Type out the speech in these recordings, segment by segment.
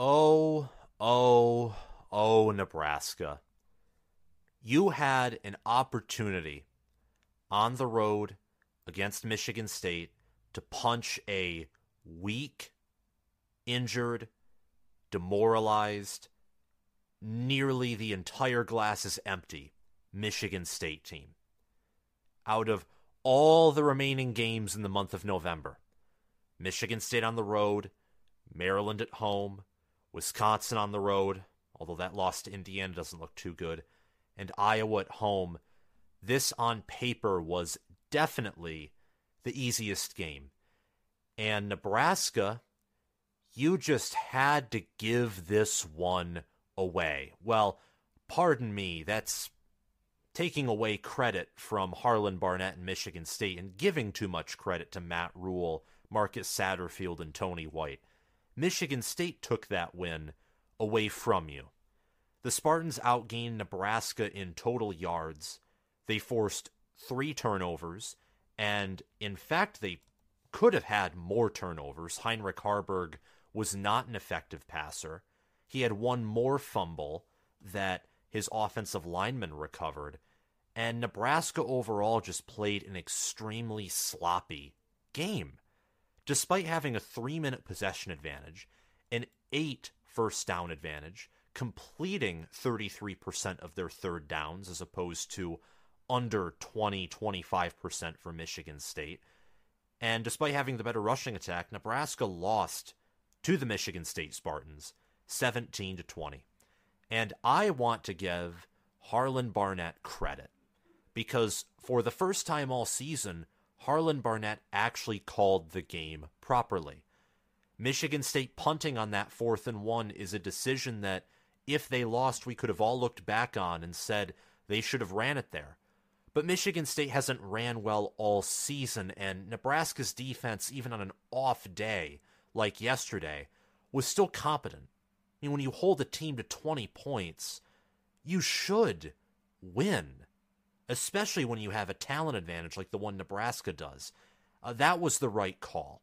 Oh, oh, oh, Nebraska. You had an opportunity on the road against Michigan State to punch a weak, injured, demoralized, nearly the entire glass is empty Michigan State team. Out of all the remaining games in the month of November, Michigan State on the road, Maryland at home, Wisconsin on the road, although that loss to Indiana doesn't look too good, and Iowa at home. This on paper was definitely the easiest game. And Nebraska, you just had to give this one away. Well, pardon me, that's taking away credit from Harlan Barnett and Michigan State and giving too much credit to Matt Rhule, Marcus Satterfield, and Tony White. Michigan State took that win away from you. The Spartans outgained Nebraska in total yards. They forced three turnovers, and in fact, they could have had more turnovers. Heinrich Haarberg was not an effective passer. He had one more fumble that his offensive lineman recovered. And Nebraska overall just played an extremely sloppy game despite having a three minute possession advantage, an eight first down advantage, completing 33% of their third downs as opposed to under 20, 25% for Michigan State. And despite having the better rushing attack, Nebraska lost to the Michigan State Spartans 17 to 20. And I want to give Harlan Barnett credit because for the first time all season, Harlan Barnett actually called the game properly. Michigan State punting on that fourth and one is a decision that, if they lost, we could have all looked back on and said they should have ran it there. But Michigan State hasn't ran well all season, and Nebraska's defense, even on an off day like yesterday, was still competent. I mean, when you hold a team to 20 points, you should win especially when you have a talent advantage like the one Nebraska does. Uh, that was the right call.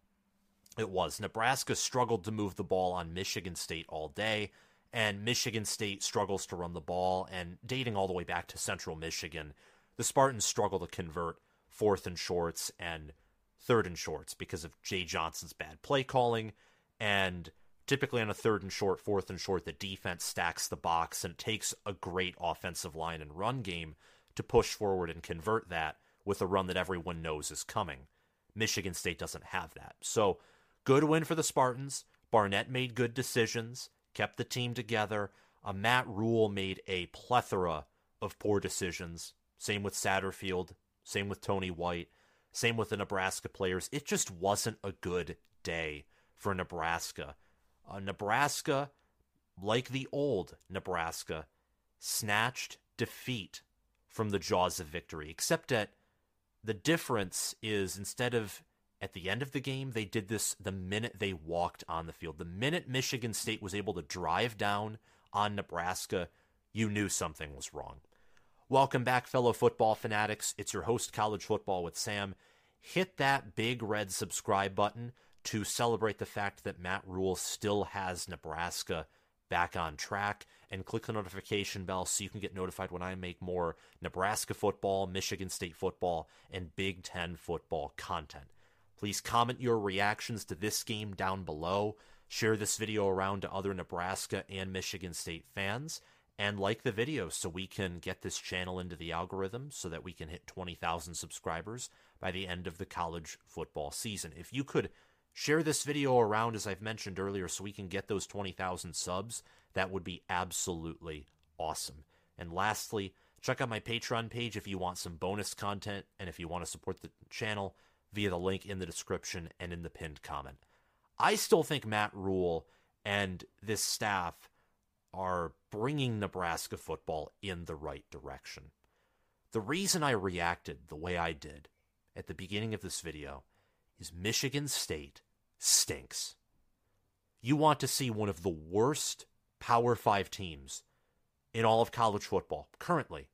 It was. Nebraska struggled to move the ball on Michigan State all day, and Michigan State struggles to run the ball. And dating all the way back to Central Michigan, the Spartans struggle to convert fourth and shorts and third and shorts because of Jay Johnson's bad play calling. And typically on a third and short, fourth and short, the defense stacks the box and takes a great offensive line and run game to push forward and convert that with a run that everyone knows is coming. Michigan State doesn't have that. So, good win for the Spartans. Barnett made good decisions, kept the team together. Uh, Matt Rhule made a plethora of poor decisions. Same with Satterfield, same with Tony White, same with the Nebraska players. It just wasn't a good day for Nebraska. Uh, Nebraska, like the old Nebraska, snatched defeat from the jaws of victory, except that the difference is instead of at the end of the game, they did this the minute they walked on the field. The minute Michigan State was able to drive down on Nebraska, you knew something was wrong. Welcome back, fellow football fanatics. It's your host, College Football with Sam. Hit that big red subscribe button to celebrate the fact that Matt Rhule still has Nebraska back on track and click the notification bell so you can get notified when I make more Nebraska football, Michigan State football, and Big Ten football content. Please comment your reactions to this game down below. Share this video around to other Nebraska and Michigan State fans. And like the video so we can get this channel into the algorithm so that we can hit 20,000 subscribers by the end of the college football season. If you could Share this video around, as I've mentioned earlier, so we can get those 20,000 subs. That would be absolutely awesome. And lastly, check out my Patreon page if you want some bonus content and if you want to support the channel via the link in the description and in the pinned comment. I still think Matt Rhule and this staff are bringing Nebraska football in the right direction. The reason I reacted the way I did at the beginning of this video is Michigan State stinks. You want to see one of the worst Power 5 teams in all of college football currently.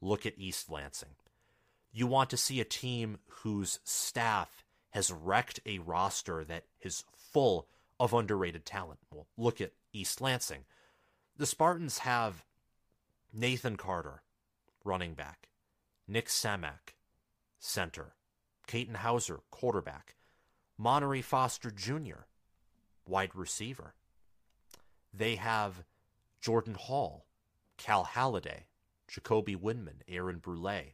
Look at East Lansing. You want to see a team whose staff has wrecked a roster that is full of underrated talent. Well, look at East Lansing. The Spartans have Nathan Carter, running back, Nick Samac, center, Katin Houser, quarterback, Montorie Foster Jr., wide receiver. They have Jordan Hall, Cal Haladay, Jacoby Windmon, Aaron Brule,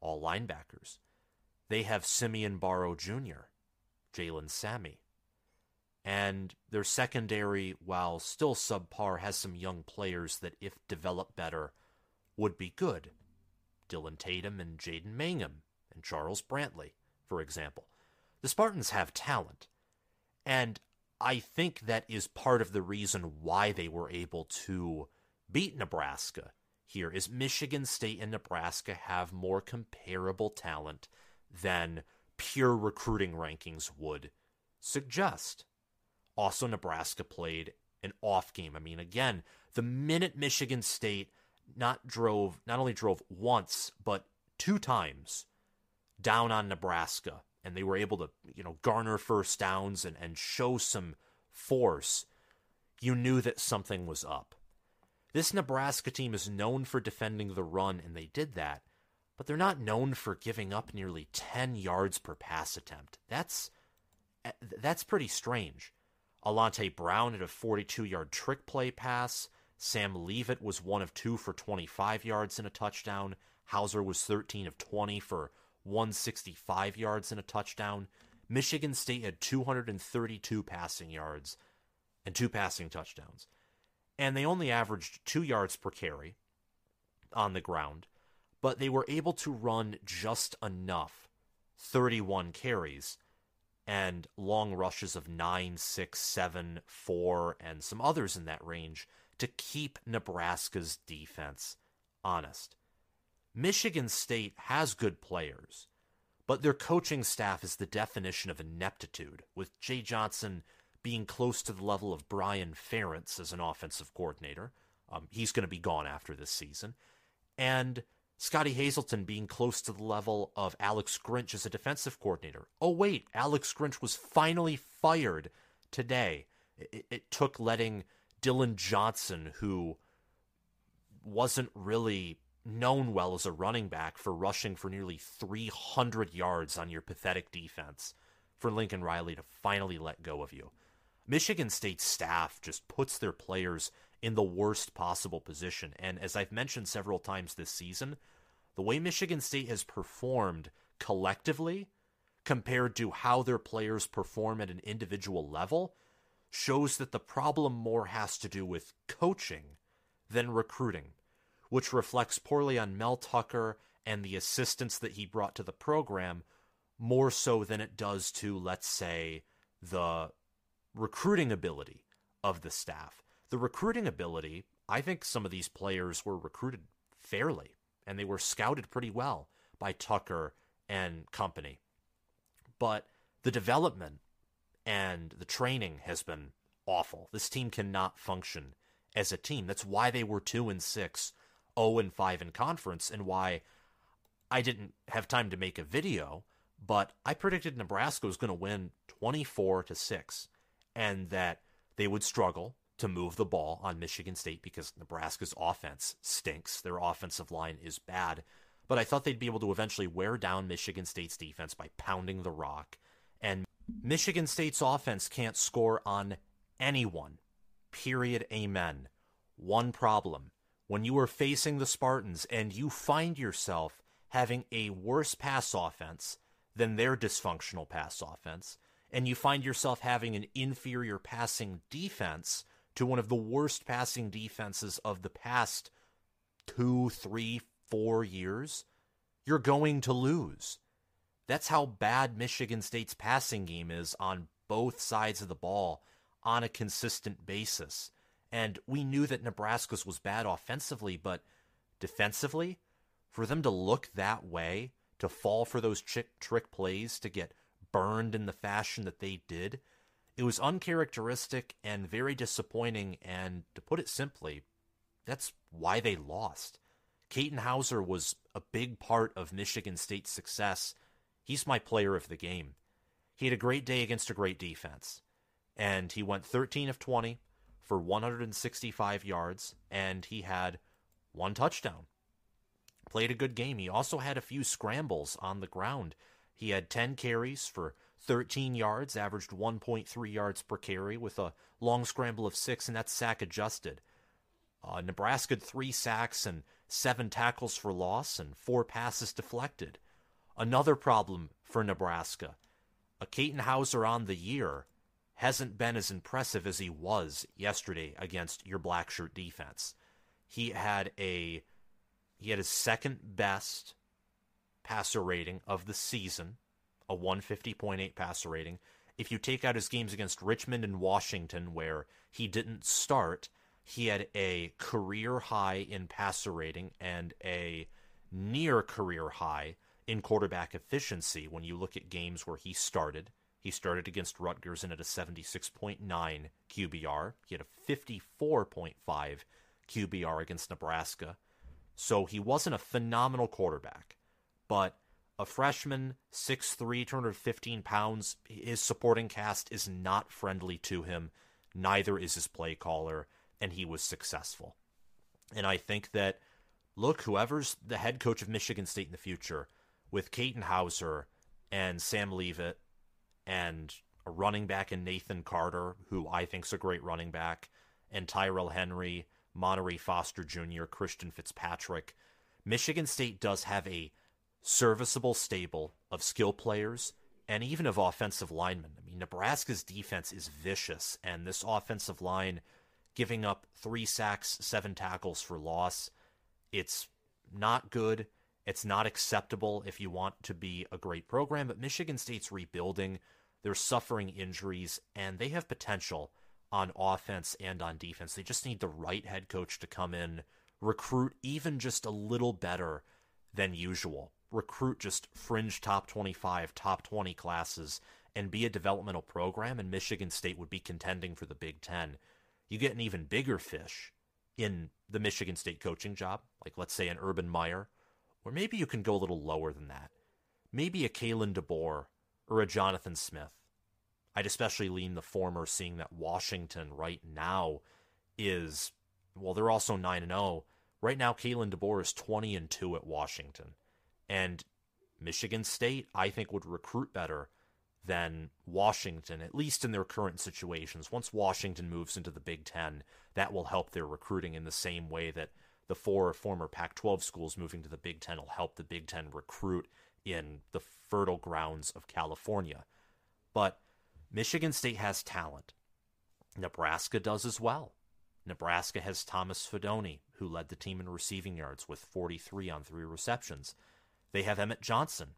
all linebackers. They have Simeon Barrow Jr., Jalen Sammy. And their secondary, while still subpar, has some young players that, if developed better, would be good. Dillon Tatum and Jaden Mangham and Charles Brantley, for example. The Spartans have talent. And I think that is part of the reason why they were able to beat Nebraska here is Michigan State and Nebraska have more comparable talent than pure recruiting rankings would suggest. Also, Nebraska played an off game. I mean, again, the minute Michigan State not drove, not only drove once, but two times down on Nebraska, and they were able to, you know, garner first downs and, and show some force, you knew that something was up. This Nebraska team is known for defending the run, and they did that, but they're not known for giving up nearly 10 yards per pass attempt. That's eh, that's pretty strange. Alante Brown had a 42 yard trick play pass. Sam Leavitt was one of two for 25 yards and a touchdown. Houser was 13 of 20 for 165 yards and a touchdown. Michigan State had 232 passing yards and two passing touchdowns. And they only averaged two yards per carry on the ground, but they were able to run just enough 31 carries and long rushes of 9, 6, 7, 4, and some others in that range to keep Nebraska's defense honest. Michigan State has good players, but their coaching staff is the definition of ineptitude, with Jay Johnson being close to the level of Brian Ferentz as an offensive coordinator. Um, he's going to be gone after this season. And Scottie Hazelton being close to the level of Alex Grinch as a defensive coordinator. Oh, wait, Alex Grinch was finally fired today. It, it took letting Dillon Johnson, who wasn't really known well as a running back for rushing for nearly 300 yards on your pathetic defense, for Lincoln Riley to finally let go of you. Michigan State staff just puts their players in the worst possible position. And as I've mentioned several times this season, the way Michigan State has performed collectively compared to how their players perform at an individual level shows that the problem more has to do with coaching than recruiting, which reflects poorly on Mel Tucker and the assistance that he brought to the program more so than it does to, let's say, the recruiting ability of the staff. The recruiting ability, I think some of these players were recruited fairly and they were scouted pretty well by Tucker and company. But the development and the training has been awful. This team cannot function as a team. That's why they were 2 and 6, 0 and 5 in conference and why I didn't have time to make a video, but I predicted Nebraska was going to win 24 to 6 and that they would struggle to move the ball on Michigan State because Nebraska's offense stinks. Their offensive line is bad. But I thought they'd be able to eventually wear down Michigan State's defense by pounding the rock and Michigan State's offense can't score on anyone. Period. Amen. One problem. When you are facing the Spartans and you find yourself having a worse pass offense than their dysfunctional pass offense, and you find yourself having an inferior passing defense to one of the worst passing defenses of the past two, three, four years, you're going to lose. That's how bad Michigan State's passing game is on both sides of the ball on a consistent basis. And we knew that Nebraska's was bad offensively, but defensively, for them to look that way, to fall for those trick, trick plays, to get burned in the fashion that they did, it was uncharacteristic and very disappointing. And to put it simply, that's why they lost. Katin Houser was a big part of Michigan State's success He's my player of the game. He had a great day against a great defense. and he went 13 of 20 for 165 yards, and he had one touchdown. Played a good game. He also had a few scrambles on the ground. He had 10 carries for 13 yards, averaged 1.3 yards per carry with a long scramble of six, and that's sack adjusted. Uh, Nebraska had three sacks and seven tackles for loss and four passes deflected. Another problem for Nebraska. A Katin Houser on the year hasn't been as impressive as he was yesterday against your black shirt defense. He had a he had his second best passer rating of the season, a 150.8 passer rating. If you take out his games against Richmond and Washington where he didn't start, he had a career high in passer rating and a near career high in quarterback efficiency when you look at games where he started. He started against Rutgers and had a 76.9 QBR. He had a 54.5 QBR against Nebraska. So he wasn't a phenomenal quarterback, but a freshman, 6'3, 215 pounds, his supporting cast is not friendly to him. Neither is his play caller, and he was successful. And I think that, look, whoever's the head coach of Michigan State in the future, with Katin Houser and Sam Leavitt and a running back in Nathan Carter, who I think's a great running back, and Tyrell Henry, Montorie Foster Jr., Christian Fitzpatrick. Michigan State does have a serviceable stable of skill players and even of offensive linemen. I mean, Nebraska's defense is vicious, and this offensive line giving up three sacks, seven tackles for loss, it's not good. It's not acceptable if you want to be a great program, but Michigan State's rebuilding. They're suffering injuries, and they have potential on offense and on defense. They just need the right head coach to come in, recruit even just a little better than usual, recruit just fringe top 25, top 20 classes, and be a developmental program, and Michigan State would be contending for the Big Ten. You get an even bigger fish in the Michigan State coaching job, like let's say an Urban Meyer or maybe you can go a little lower than that. Maybe a Kalen DeBoer or a Jonathan Smith. I'd especially lean the former, seeing that Washington right now is, well, they're also 9 and 0. Right now, Kalen DeBoer is 20 and 2 at Washington. And Michigan State, I think, would recruit better than Washington, at least in their current situations. Once Washington moves into the Big Ten, that will help their recruiting in the same way that the four former Pac 12 schools moving to the Big Ten will help the Big Ten recruit in the fertile grounds of California. But Michigan State has talent. Nebraska does as well. Nebraska has Thomas Fidone, who led the team in receiving yards with 43 on three receptions. They have Emmett Johnson,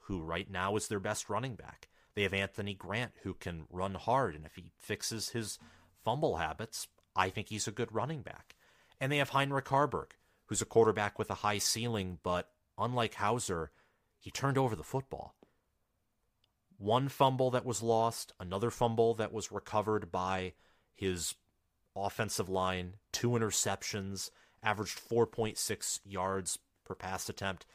who right now is their best running back. They have Anthony Grant, who can run hard, and if he fixes his fumble habits, I think he's a good running back. And they have Heinrich Haarberg, who's a quarterback with a high ceiling, but unlike Houser, he turned over the football. One fumble that was lost, another fumble that was recovered by his offensive line, two interceptions, averaged 4.6 yards per pass attempt.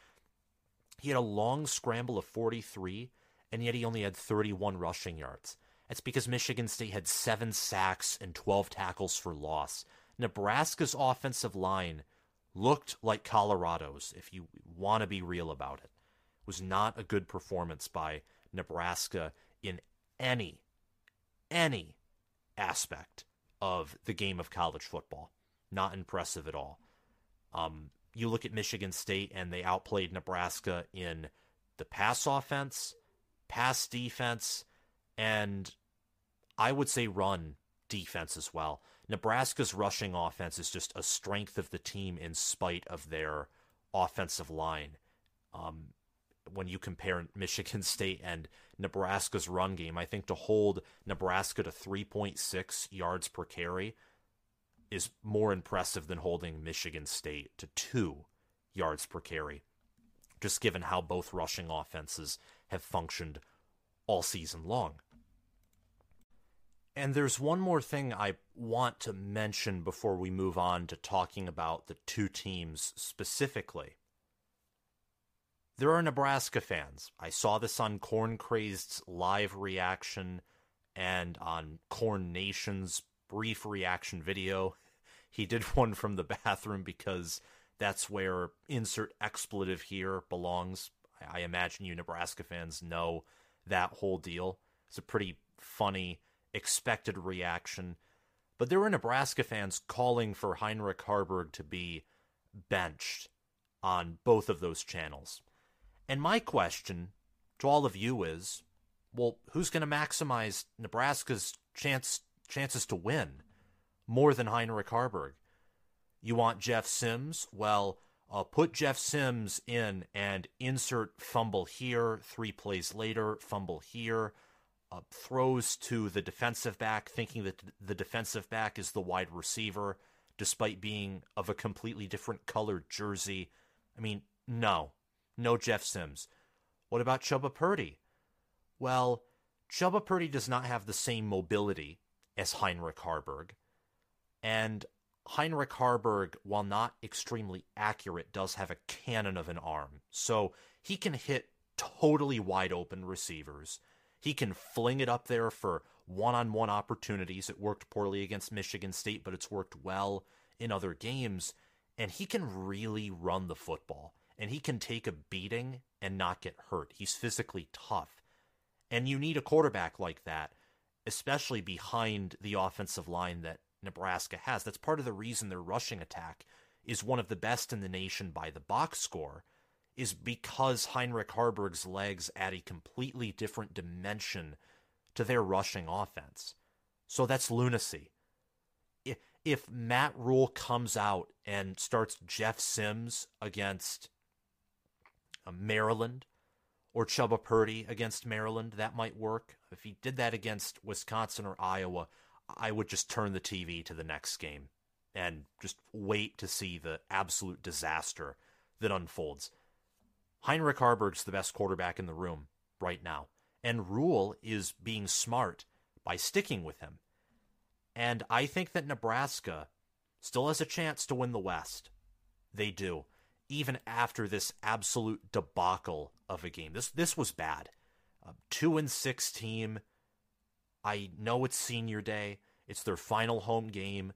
He had a long scramble of 43, and yet he only had 31 rushing yards. That's because Michigan State had seven sacks and 12 tackles for loss. Nebraska's offensive line looked like Colorado's, if you want to be real about it. it. Was not a good performance by Nebraska in any, any aspect of the game of college football. Not impressive at all. Um, you look at Michigan State, and they outplayed Nebraska in the pass offense, pass defense, and I would say run defense as well. Nebraska's rushing offense is just a strength of the team in spite of their offensive line. Um, when you compare Michigan State and Nebraska's run game, I think to hold Nebraska to 3.6 yards per carry is more impressive than holding Michigan State to 2 yards per carry, just given how both rushing offenses have functioned all season long. And there's one more thing I want to mention before we move on to talking about the two teams specifically. There are Nebraska fans. I saw this on Corn Crazed's live reaction, and on Corn Nation's brief reaction video. He did one from the bathroom because that's where insert expletive here belongs. I imagine you Nebraska fans know that whole deal. It's a pretty funny, expected reaction. But there were Nebraska fans calling for Heinrich Haarberg to be benched on both of those channels. And my question to all of you is well, who's going to maximize Nebraska's chance chances to win more than Heinrich Haarberg? You want Jeff Sims? Well, uh, put Jeff Sims in and insert fumble here, three plays later, fumble here, uh, throws to the defensive back, thinking that the defensive back is the wide receiver, despite being of a completely different colored jersey. I mean, no, no Jeff Sims. What about Chubba Purdy? Well, Chubba Purdy does not have the same mobility as Heinrich Haarberg. And Heinrich Haarberg, while not extremely accurate, does have a cannon of an arm. So he can hit totally wide open receivers. He can fling it up there for one on one opportunities. It worked poorly against Michigan State, but it's worked well in other games. And he can really run the football. And he can take a beating and not get hurt. He's physically tough. And you need a quarterback like that, especially behind the offensive line that Nebraska has. That's part of the reason their rushing attack is one of the best in the nation by the box score, is because Heinrich Haarberg's legs add a completely different dimension to their rushing offense. So that's lunacy. If Matt Rhule comes out and starts Jeff Sims against uh, Maryland or Chubba Purdy against Maryland, that might work. If he did that against Wisconsin or Iowa, I would just turn the TV to the next game and just wait to see the absolute disaster that unfolds. Heinrich Haarberg's the best quarterback in the room right now, and Rhule is being smart by sticking with him. And I think that Nebraska still has a chance to win the West. They do, even after this absolute debacle of a game. This this was bad. A two and six team I know it's senior day, it's their final home game,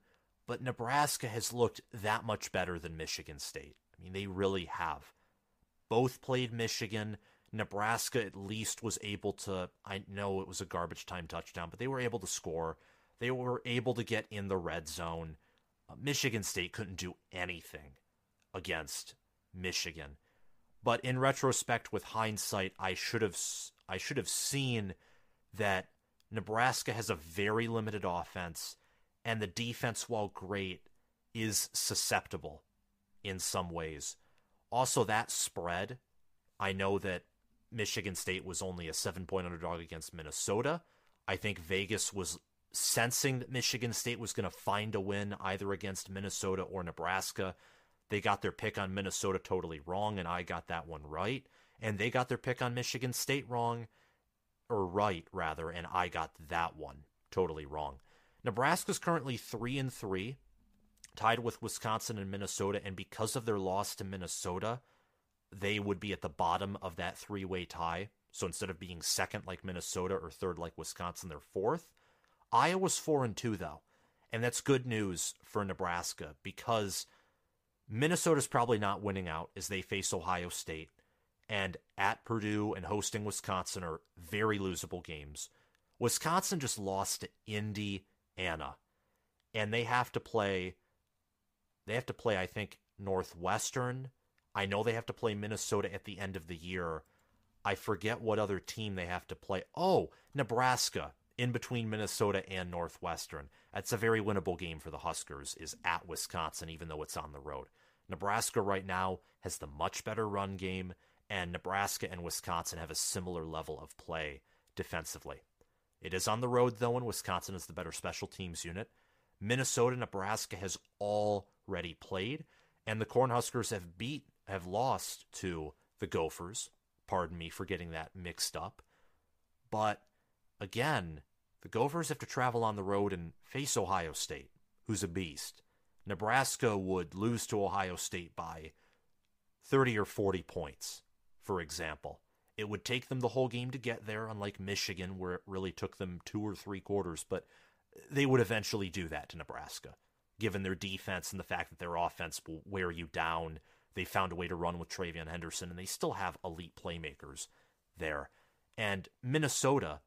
but Nebraska has looked that much better than Michigan State. I mean, they really have. Both played Michigan. Nebraska at least was able to, I know it was a garbage time touchdown, but they were able to score. They were able to get in the red zone. Uh, Michigan State couldn't do anything against Michigan. But in retrospect, with hindsight, I should have I should have seen that Nebraska has a very limited offense, and the defense, while great, is susceptible in some ways. Also, that spread, I know that Michigan State was only a seven point underdog against Minnesota. I think Vegas was sensing that Michigan State was going to find a win either against Minnesota or Nebraska. They got their pick on Minnesota totally wrong, and I got that one right. And they got their pick on Michigan State wrong, or right rather, and I got that one totally wrong. Nebraska's currently three and three, tied with Wisconsin and Minnesota, and because of their loss to Minnesota, they would be at the bottom of that three-way tie. So instead of being second like Minnesota or third like Wisconsin, they're fourth. Iowa's four and two though, and that's good news for Nebraska because Minnesota's probably not winning out as they face Ohio State and at Purdue and hosting Wisconsin are very losable games. Wisconsin just lost to Indiana, and they have to play. They have to play, I think, Northwestern. I know they have to play Minnesota at the end of the year. I forget what other team they have to play. Oh, Nebraska in between Minnesota and Northwestern. That's a very winnable game for the Huskers is at Wisconsin even though it's on the road. Nebraska right now has the much better run game and Nebraska and Wisconsin have a similar level of play defensively. It is on the road, though, and Wisconsin is the better special teams unit. Minnesota, Nebraska has already played, and the Cornhuskers have beat, have lost to the Gophers. Pardon me for getting that mixed up. But again, the Gophers have to travel on the road and face Ohio State, who's a beast. Nebraska would lose to Ohio State by 30 or 40 points for example. It would take them the whole game to get there, unlike Michigan, where it really took them two or three quarters, but they would eventually do that to Nebraska, given their defense and the fact that their offense will wear you down. They found a way to run with TreVeyon Henderson, and they still have elite playmakers there. And Minnesota,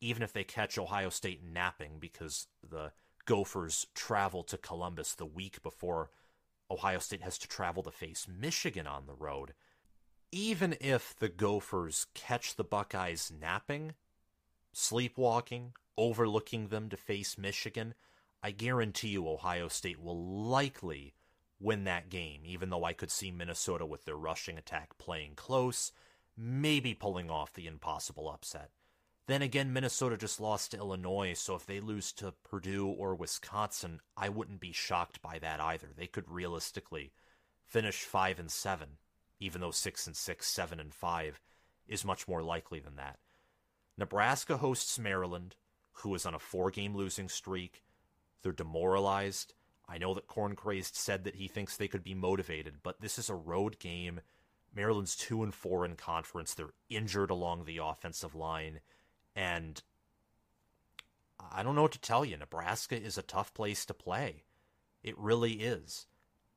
even if they catch Ohio State napping because the Gophers travel to Columbus the week before Ohio State has to travel to face Michigan on the road, even if the Gophers catch the Buckeyes napping, sleepwalking, overlooking them to face Michigan, I guarantee you Ohio State will likely win that game, even though I could see Minnesota with their rushing attack playing close, maybe pulling off the impossible upset. Then again, Minnesota just lost to Illinois, so if they lose to Purdue or Wisconsin, I wouldn't be shocked by that either. They could realistically finish 5 and 7, even though 6 and 6, 7 and 5 is much more likely than that. Nebraska hosts Maryland, who is on a four-game losing streak. They're demoralized. I know that Corn Crazed said that he thinks they could be motivated, but this is a road game. Maryland's 2 and 4 in conference. They're injured along the offensive line and I don't know what to tell you. Nebraska is a tough place to play. It really is.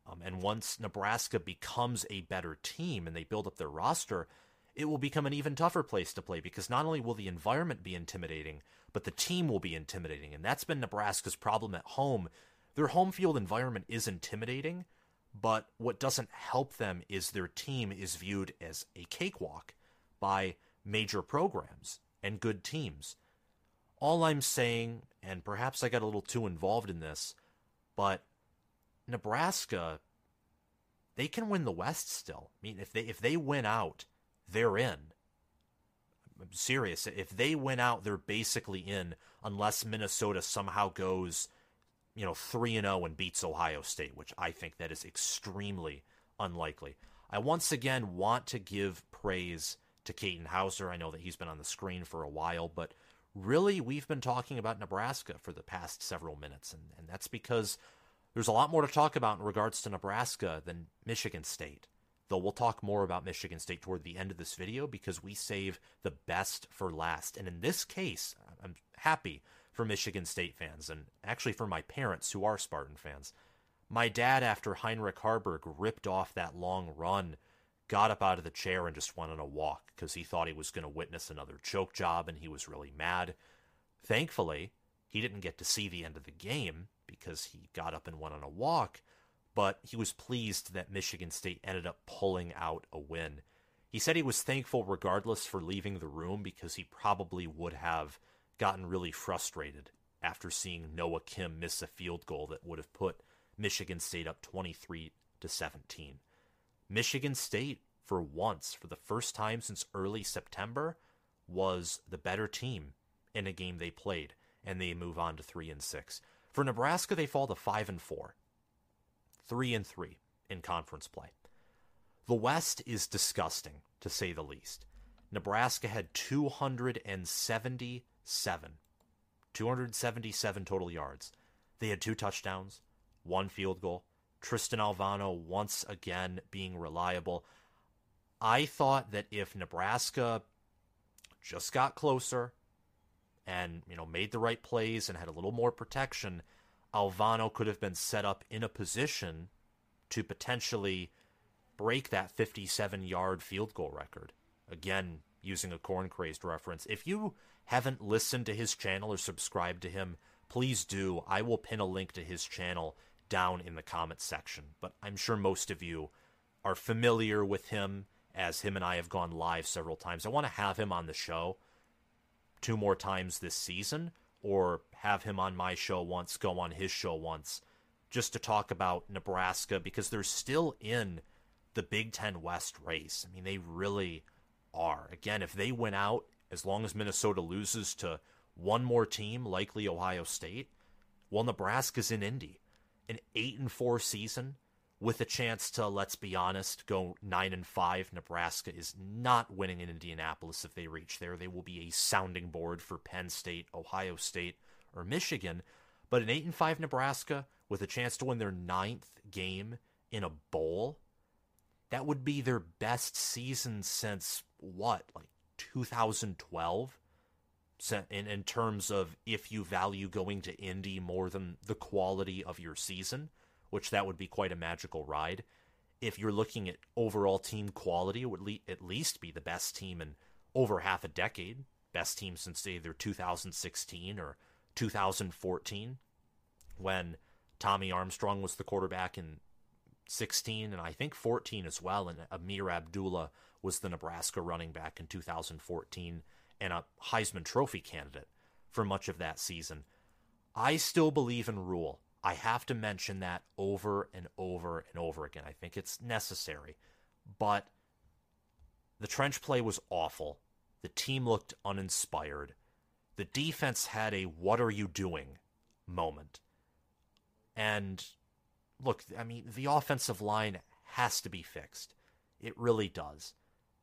Um, and once Nebraska becomes a better team and they build up their roster, it will become an even tougher place to play because not only will the environment be intimidating, but the team will be intimidating. And that's been Nebraska's problem at home. Their home field environment is intimidating, but what doesn't help them is their team is viewed as a cakewalk by major programs and good teams. All I'm saying, and perhaps I got a little too involved in this, but Nebraska, they can win the West still. I mean, if they if they win out, they're in. I'm serious. If they win out, they're basically in, unless Minnesota somehow goes, you know, three and zero oh and beats Ohio State, which I think that is extremely unlikely. I once again want to give praise to Katin Houser. I know that he's been on the screen for a while, but really we've been talking about Nebraska for the past several minutes, and, and that's because there's a lot more to talk about in regards to Nebraska than Michigan State. Though we'll talk more about Michigan State toward the end of this video because we save the best for last. And in this case, I'm happy for Michigan State fans and actually for my parents who are Spartan fans. My dad, after Heinrich Haarberg ripped off that long run got up out of the chair and just went on a walk because he thought he was going to witness another choke job and he was really mad. Thankfully, he didn't get to see the end of the game because he got up and went on a walk, but he was pleased that Michigan State ended up pulling out a win. He said he was thankful regardless for leaving the room because he probably would have gotten really frustrated after seeing Noah Kim miss a field goal that would have put Michigan State up 23 to 17. Michigan State, for once, for the first time since early September, was the better team in a game they played, and they move on to three and six. For Nebraska, they fall to five and four, three and three in conference play. The West is disgusting, to say the least. Nebraska had 277, 277 total yards. They had two touchdowns, one field goal, Tristan Alvano once again being reliable. I thought that if Nebraska just got closer and, you know, made the right plays and had a little more protection, Alvano could have been set up in a position to potentially break that 57 yard field goal record. Again, using a corn crazed reference. If you haven't listened to his channel or subscribed to him, please do. I will pin a link to his channel down in the comments section. But I'm sure most of you are familiar with him as him and I have gone live several times. I want to have him on the show two more times this season or have him on my show once, go on his show once, just to talk about Nebraska because they're still in the Big Ten West race. I mean, they really are. Again, if they win out, as long as Minnesota loses to one more team, likely Ohio State, well, Nebraska's in Indy an eight and four season with a chance to, let's be honest, go nine and five. Nebraska is not winning in Indianapolis if they reach there. They will be a sounding board for Penn State, Ohio State, or Michigan. But an eight and five Nebraska with a chance to win their ninth game in a bowl, that would be their best season since what, like 2012? In, in terms of if you value going to Indy more than the quality of your season, which that would be quite a magical ride. If you're looking at overall team quality, it would le- at least be the best team in over half a decade. Best team since either 2016 or 2014, when Tommy Armstrong was the quarterback in 16 and I think 14 as well, and Ameer Abdullah was the Nebraska running back in 2014 and a Heisman Trophy candidate for much of that season. I still believe in Rhule. I have to mention that over and over and over again. I think it's necessary. But the trench play was awful. The team looked uninspired. The defense had a what are you doing moment. And look, I mean, the offensive line has to be fixed. It really does.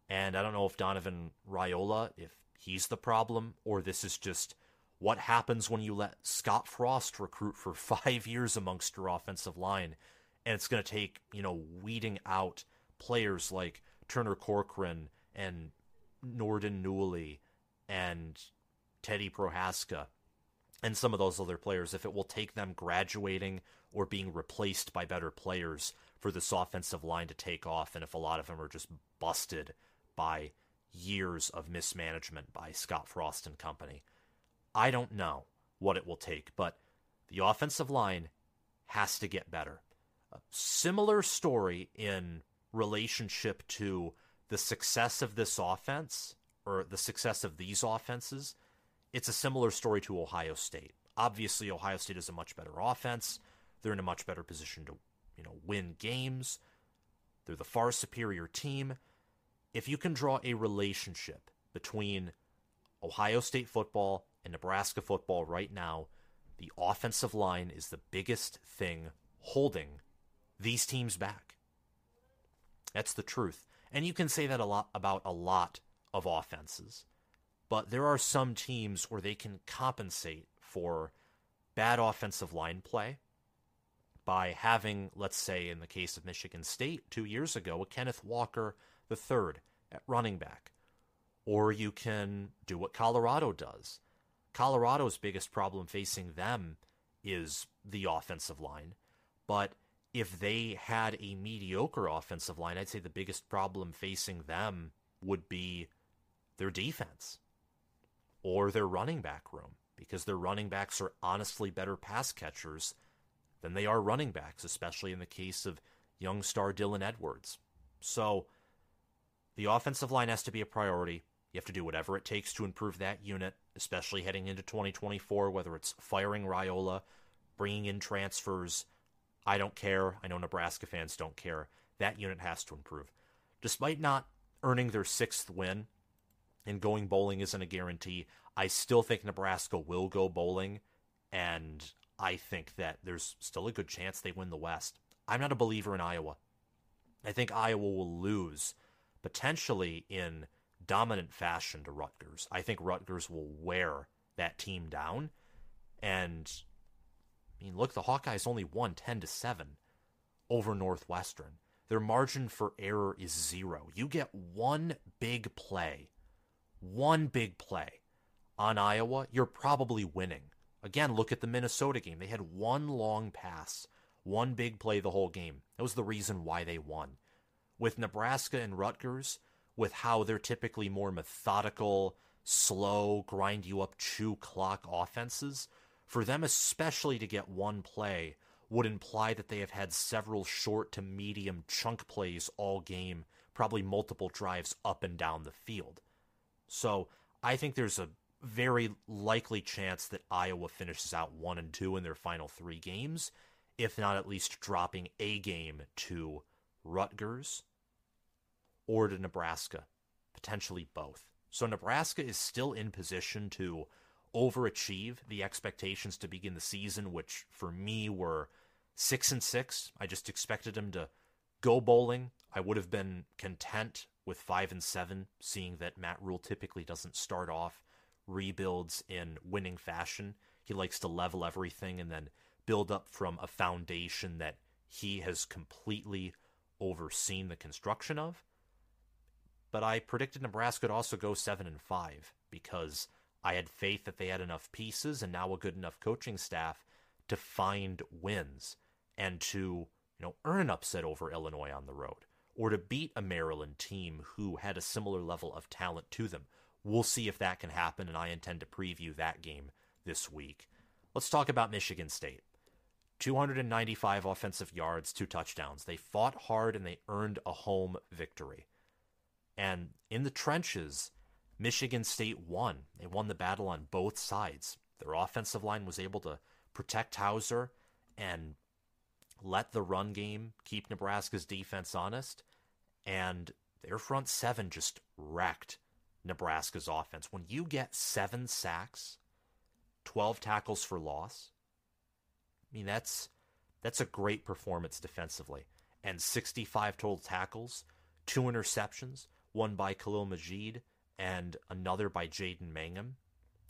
And I don't know if Donovan Raiola, if he's the problem, or this is just what happens when you let Scott Frost recruit for five years amongst your offensive line. And it's going to take, you know, weeding out players like Turner Corcoran and Nouredin Nouili and Teddy Prochazka and some of those other players, if it will take them graduating or being replaced by better players for this offensive line to take off, and if a lot of them are just busted by years of mismanagement by Scott Frost and company. I don't know what it will take, but the offensive line has to get better. A similar story in relationship to the success of this offense or the success of these offenses. It's a similar story to Ohio State. Obviously, Ohio State is a much better offense. They're in a much better position to, you know, win games. They're the far superior team. If you can draw a relationship between Ohio State football and Nebraska football right now, the offensive line is the biggest thing holding these teams back. That's the truth. And you can say that a lot about a lot of offenses. But there are some teams where they can compensate for bad offensive line play by having, let's say, in the case of Michigan State two years ago, a Kenneth Walker III at running back. Or you can do what Colorado does Colorado's biggest problem facing them is the offensive line. But if they had a mediocre offensive line, I'd say the biggest problem facing them would be their defense or their running back room because their running backs are honestly better pass catchers than they are running backs, especially in the case of young star Dylan Edwards. So the offensive line has to be a priority. You have to do whatever it takes to improve that unit, especially heading into 2024, whether it's firing Raiola, bringing in transfers. I don't care. I know Nebraska fans don't care. That unit has to improve. Despite not earning their sixth win, and going bowling isn't a guarantee, I still think Nebraska will go bowling, and I think that there's still a good chance they win the West. I'm not a believer in Iowa. I think Iowa will lose, potentially in dominant fashion to Rutgers. I think Rutgers will wear that team down. And I mean, look, the Hawkeyes only won 10 to 7 over Northwestern. Their margin for error is zero. You get one big play, one big play on Iowa, you're probably winning. Again, look at the Minnesota game. They had one long pass, one big play the whole game. That was the reason why they won. With Nebraska and Rutgers, with how they're typically more methodical, slow, grind you up, chew clock offenses, for them especially to get one play would imply that they have had several short to medium chunk plays all game, probably multiple drives up and down the field. So I think there's a very likely chance that Iowa finishes out one and two in their final three games, if not at least dropping a game to Rutgers or to Nebraska, potentially both. So Nebraska is still in position to overachieve the expectations to begin the season, which for me were six and six. I just expected them to go bowling. I would have been content with five and seven, seeing that Matt Rhule typically doesn't start off rebuilds in winning fashion. He likes to level everything and then build up from a foundation that he has completely overseen the construction of. But I predicted Nebraska would also go 7 and 5 because I had faith that they had enough pieces and now a good enough coaching staff to find wins and to, you know, earn an upset over Illinois on the road or to beat a Maryland team who had a similar level of talent to them. We'll see if that can happen, and I intend to preview that game this week. Let's talk about Michigan State. 295 offensive yards, two touchdowns. They fought hard and they earned a home victory. And in the trenches, Michigan State won. They won the battle on both sides. Their offensive line was able to protect Houser and let the run game keep Nebraska's defense honest. And their front seven just wrecked Nebraska's offense. When you get seven sacks, 12 tackles for loss, I mean, that's that's a great performance defensively. And 65 total tackles, two interceptions, one by Khalil Majid and another by Jaden Mangham.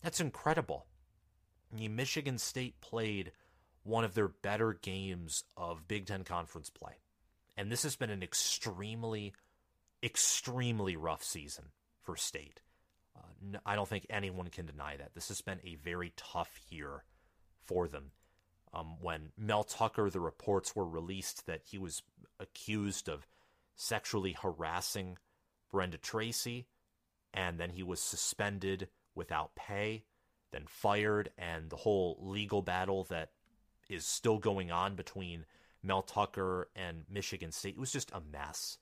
That's incredible. Michigan State played one of their better games of Big Ten Conference play. And this has been an extremely, extremely rough season for State. Uh, I don't think anyone can deny that. This has been a very tough year for them. Um, when Mel Tucker, the reports were released that he was accused of sexually harassing Brenda Tracy, and then he was suspended without pay, then fired, and the whole legal battle that is still going on between Mel Tucker and Michigan State. It was just a mess.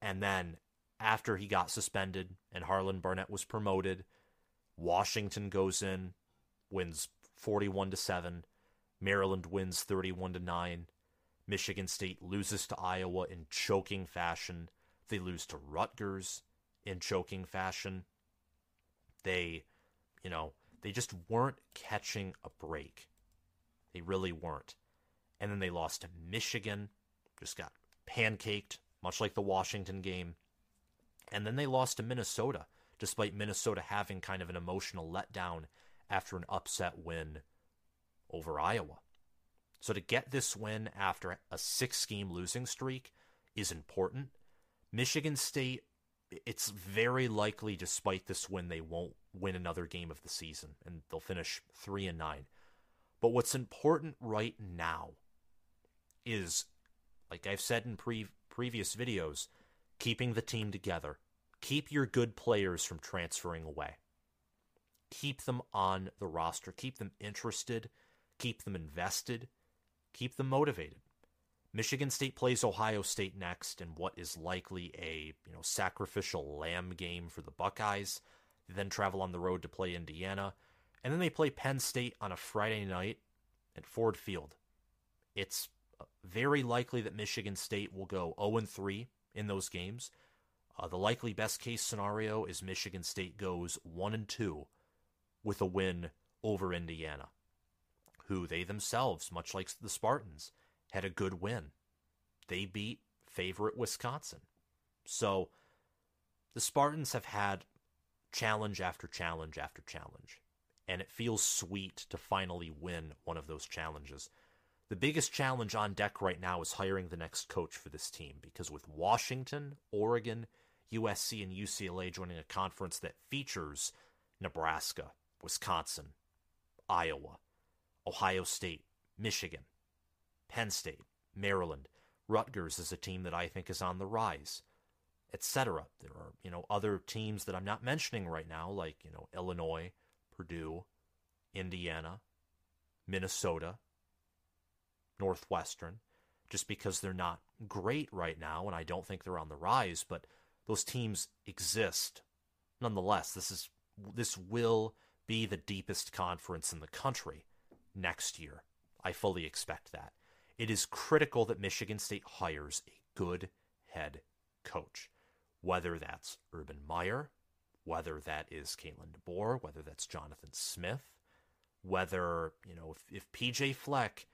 And then after he got suspended and Harlan Barnett was promoted, Washington goes in, wins 41 to 7. Maryland wins 31 to 9. Michigan State loses to Iowa in choking fashion. They lose to Rutgers in choking fashion. They, you know, they just weren't catching a break. They really weren't. And then they lost to Michigan, just got pancaked, much like the Washington game. And then they lost to Minnesota, despite Minnesota having kind of an emotional letdown after an upset win over Iowa. So to get this win after a six game losing streak is important. Michigan State, it's very likely, despite this win, they won't win another game of the season and they'll finish three and nine. But what's important right now is, like I've said in pre- previous videos, keeping the team together. Keep your good players from transferring away. Keep them on the roster. Keep them interested. Keep them invested. Keep them motivated. Michigan State plays Ohio State next in what is likely a you know sacrificial lamb game for the Buckeyes. They then travel on the road to play Indiana. And then they play Penn State on a Friday night at Ford Field. It's uh, very likely that Michigan State will go 0 3 in those games. Uh, the likely best case scenario is Michigan State goes 1 and 2 with a win over Indiana, who they themselves, much like the Spartans, had a good win. They beat favorite Wisconsin. So the Spartans have had challenge after challenge after challenge and it feels sweet to finally win one of those challenges. The biggest challenge on deck right now is hiring the next coach for this team because with Washington, Oregon, USC, and UCLA joining a conference that features Nebraska, Wisconsin, Iowa, Ohio State, Michigan, Penn State, Maryland, Rutgers is a team that I think is on the rise, etc. There are, you know, other teams that I'm not mentioning right now, like, you know, Illinois, Purdue, Indiana, Minnesota, Northwestern, just because they're not great right now, and I don't think they're on the rise, but those teams exist. Nonetheless, this is this will be the deepest conference in the country next year. I fully expect that. It is critical that Michigan State hires a good head coach, whether that's Urban Meyer, whether that is Kalen DeBoer, whether that's Jonathan Smith, whether, you know, if, if PJ Fleck,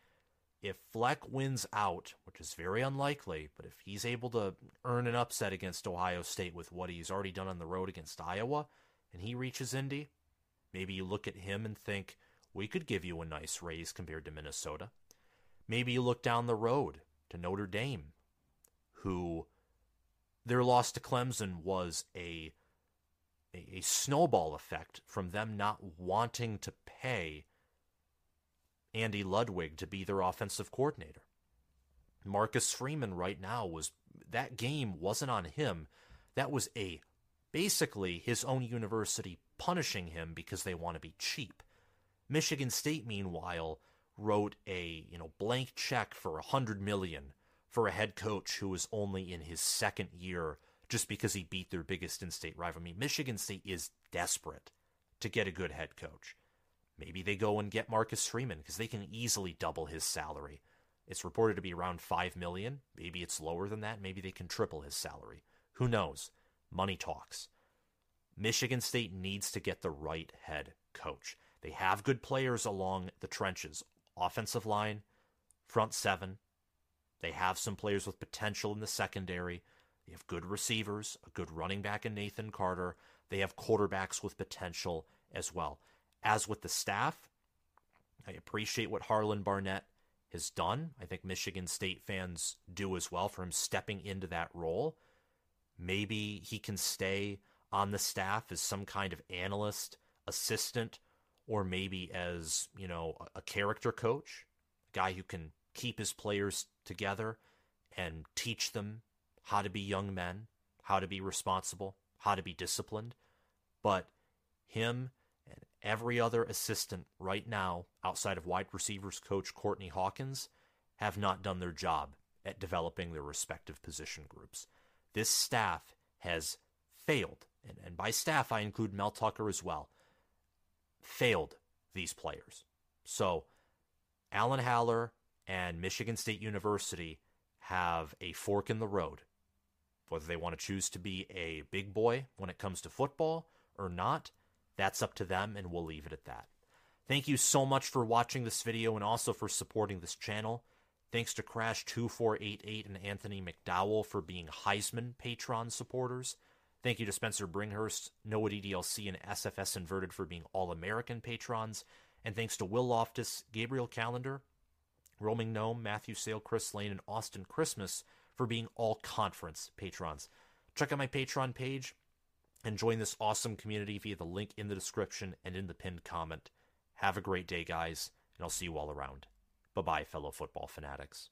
if Fleck wins out, which is very unlikely, but if he's able to earn an upset against Ohio State with what he's already done on the road against Iowa, and he reaches Indy, maybe you look at him and think, we could give you a nice raise compared to Minnesota. Maybe you look down the road to Notre Dame, who their loss to Clemson was a, a, a snowball effect from them not wanting to pay Andy Ludwig to be their offensive coordinator. Marcus Freeman right now was that game wasn't on him. That was a basically his own university punishing him because they want to be cheap. Michigan State meanwhile wrote a, you know, blank check for a 100 million for a head coach who was only in his second year just because he beat their biggest in-state rival. I mean, Michigan State is desperate to get a good head coach. Maybe they go and get Marcus Freeman because they can easily double his salary. It's reported to be around 5 million. Maybe it's lower than that. Maybe they can triple his salary. Who knows? Money talks. Michigan State needs to get the right head coach. They have good players along the trenches, offensive line, front seven. They have some players with potential in the secondary. They have good receivers, a good running back in Nathan Carter. They have quarterbacks with potential as well. As with the staff, I appreciate what Harlan Barnett has done. I think Michigan State fans do as well for him stepping into that role. Maybe he can stay on the staff as some kind of analyst, assistant, or maybe as, you know, a character coach, a guy who can keep his players together and teach them how to be young men, how to be responsible, how to be disciplined. But him and every other assistant right now, outside of wide receivers coach Courtney Hawkins, have not done their job at developing their respective position groups. This staff has failed, and, and by staff I include Mel Tucker as well, failed these players. So Alan Haller and Michigan State University have a fork in the road. Whether they want to choose to be a big boy when it comes to football or not, that's up to them, and we'll leave it at that. Thank you so much for watching this video and also for supporting this channel. Thanks to Crash2488 and Anthony McDowell for being Heisman Patreon supporters. Thank you to Spencer Bringhurst, Noah DDLC, and SFS Inverted for being All American patrons. And thanks to Will Loftus, Gabriel Calendar, Roaming Gnome, Matthew Sale, Chris Lane, and Austin Christmas for being all conference patrons. Check out my Patreon page and join this awesome community via the link in the description and in the pinned comment. Have a great day, guys, and I'll see you all around. Bye bye, fellow football fanatics.